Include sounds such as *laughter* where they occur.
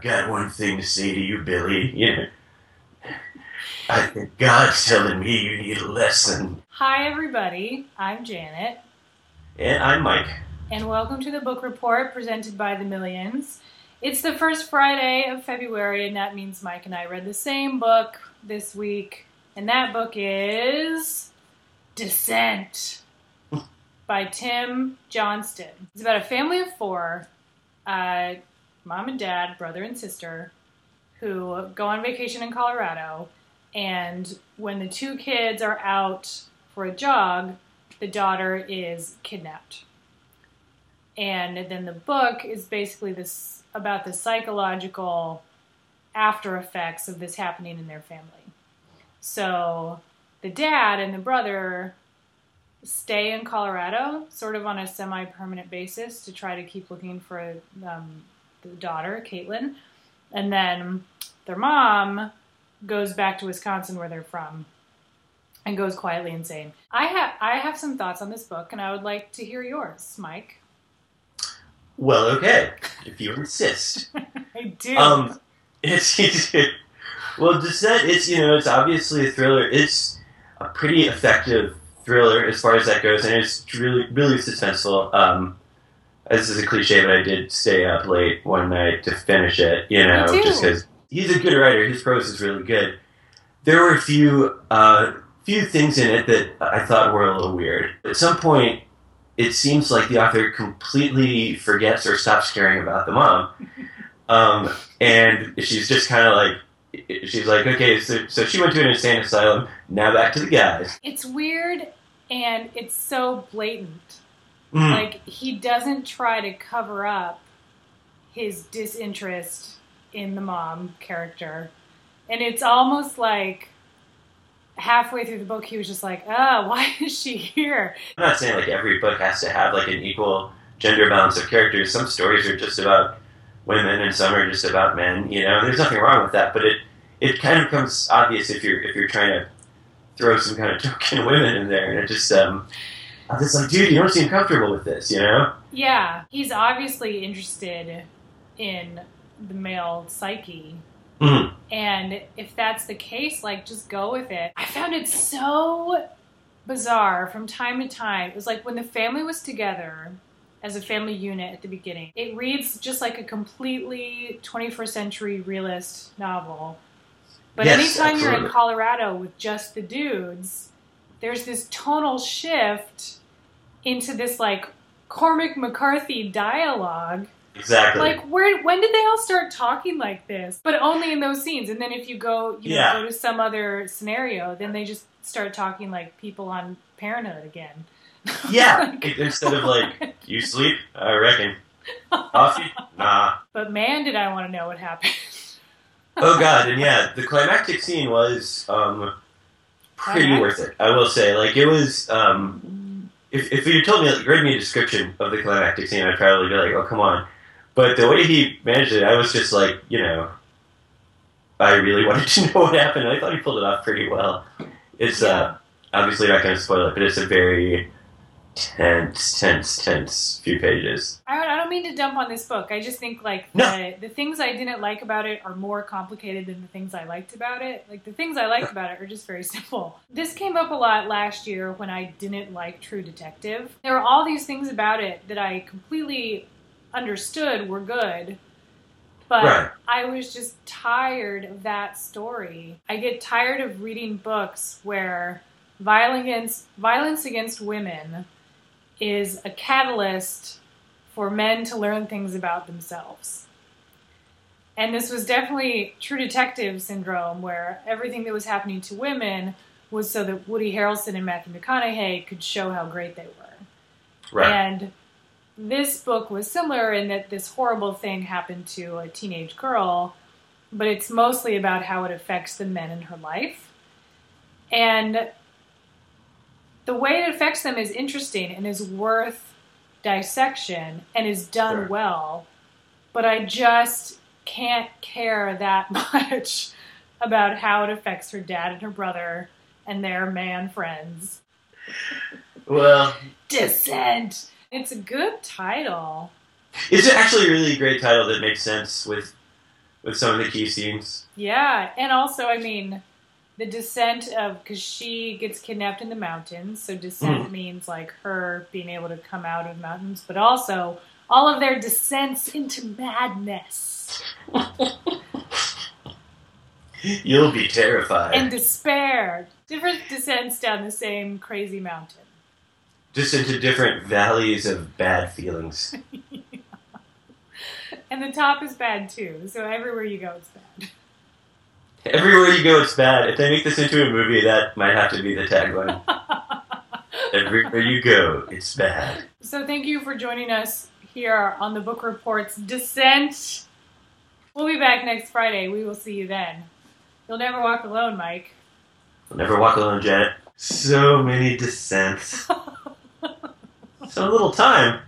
I've got one thing to say to you, Billy. Know, *laughs* I think God's telling me you need a lesson. Hi, everybody. I'm Janet, And I'm Mike. and welcome to the book report presented by the Millions. It's the first Friday of February, and that means Mike and I read the same book this week, and that book is Descent *laughs* by Tim Johnston. It's about a family of four uh, mom and dad, brother and sister who go on vacation in Colorado. And when the two kids are out for a jog, the daughter is kidnapped. And then the book is basically this about the psychological after effects of this happening in their family. So the dad and the brother stay in Colorado, sort of on a semi permanent basis, to try to keep looking for um, the daughter, Caitlin. And then their mom goes back to Wisconsin, where they're from, and goes quietly insane. I have I have some thoughts on this book, and I would like to hear yours, Mike. Well, okay, if you insist. *laughs* I do. Um, *laughs* it's, it's well, Descent. It's you know, it's obviously a thriller. It's a pretty effective thriller as far as that goes, and it's really really suspenseful. Um, this is a cliche, but I did stay up late one night to finish it. You know, just because he's a good writer. His prose is really good. There were a few uh, few things in it that I thought were a little weird. At some point, it seems like the author completely forgets or stops caring about the mom. *laughs* Um, and she's just kind of like, she's like, okay, so, so she went to an insane asylum. Now back to the guys. it's weird, and it's so blatant. Mm, Like he doesn't try to cover up his disinterest in the mom character, and it's almost like halfway through the book he was just like, "Ah, *laughs* why is she here?" I'm not saying like every book has to have like an equal gender balance of characters. Some stories are just about women, and some are just about men. You know, there's nothing wrong with that. But it it kind of becomes obvious if you're if you're trying to throw some kind of *laughs* token women in there, and it just um, I'm just like, dude, you don't seem comfortable with this. You know? Yeah, he's obviously interested in the male psyche. Mm. And if that's the case, like just go with it. I found it so bizarre from time to time. It was like when the family was together as a family unit at the beginning. It reads just like a completely 21st century realist novel. But Yes, anytime you're in. Colorado with just the dudes, there's this tonal shift into this like Cormac McCarthy dialogue Exactly. like where when did they all start talking like this but only in those scenes and then if you go you Yeah. know, go to some other scenario then they just start talking like people on parenthood again *laughs* Yeah, Like, *laughs* instead of like, *laughs* you sleep? I reckon. Coffee? Nah. but man did i want to know what happened Oh god, and yeah, the climactic scene was um, pretty Climax? worth it. I will say, like it was. Um, if if you told me, like, read me a description of the climactic scene, I'd probably be like, oh come on. But the way he managed it, I was just like, you know, I really *laughs* wanted to know what happened. I thought he pulled it off pretty well. It's uh, obviously not going to spoil it, but it's a very tense, tense, tense few pages. I I mean to dump on this book i just think like the, No. the things i didn't like about it are more complicated than the things i liked about it like the things i liked about it are just very simple this came up a lot last year when i didn't like true detective there were all these things about it that i completely understood were good but Right. I was just tired of that story. I get tired of reading books where violence against, violence against women is a catalyst for men to learn things about themselves. And this was definitely true detective syndrome, where everything that was happening to women was so that Woody Harrelson and Matthew McConaughey could show how great they were. Right. And this book was similar in that this horrible thing happened to a teenage girl, but it's mostly about how it affects the men in her life. And the way it affects them is interesting and is worth dissection and is done Sure. well. But I just can't care that *laughs* much about how it affects her dad and her brother and their man friends. well, Descent. It's a good title. It's actually a really great title that makes sense with with some of the key scenes. Yeah, and also, I mean, the descent of because she gets kidnapped in the mountains, so descent Mm. means like her being able to come out of mountains, but also all of their descents into madness *laughs* You'll be terrified. and despair. Different descents down the same crazy mountain. Just into different valleys of bad feelings. *laughs* And the top is bad too, so everywhere you go, it's bad. *laughs* Everywhere you go, it's bad. If they make this into a movie, that might have to be the tagline. *laughs* Everywhere you go, it's bad. So thank you for joining us here on the Book Report's Descent. We'll be back next Friday. We will see you then. You'll never walk alone, Mike. Never walk alone, Janet. So many descents. *laughs* so little time.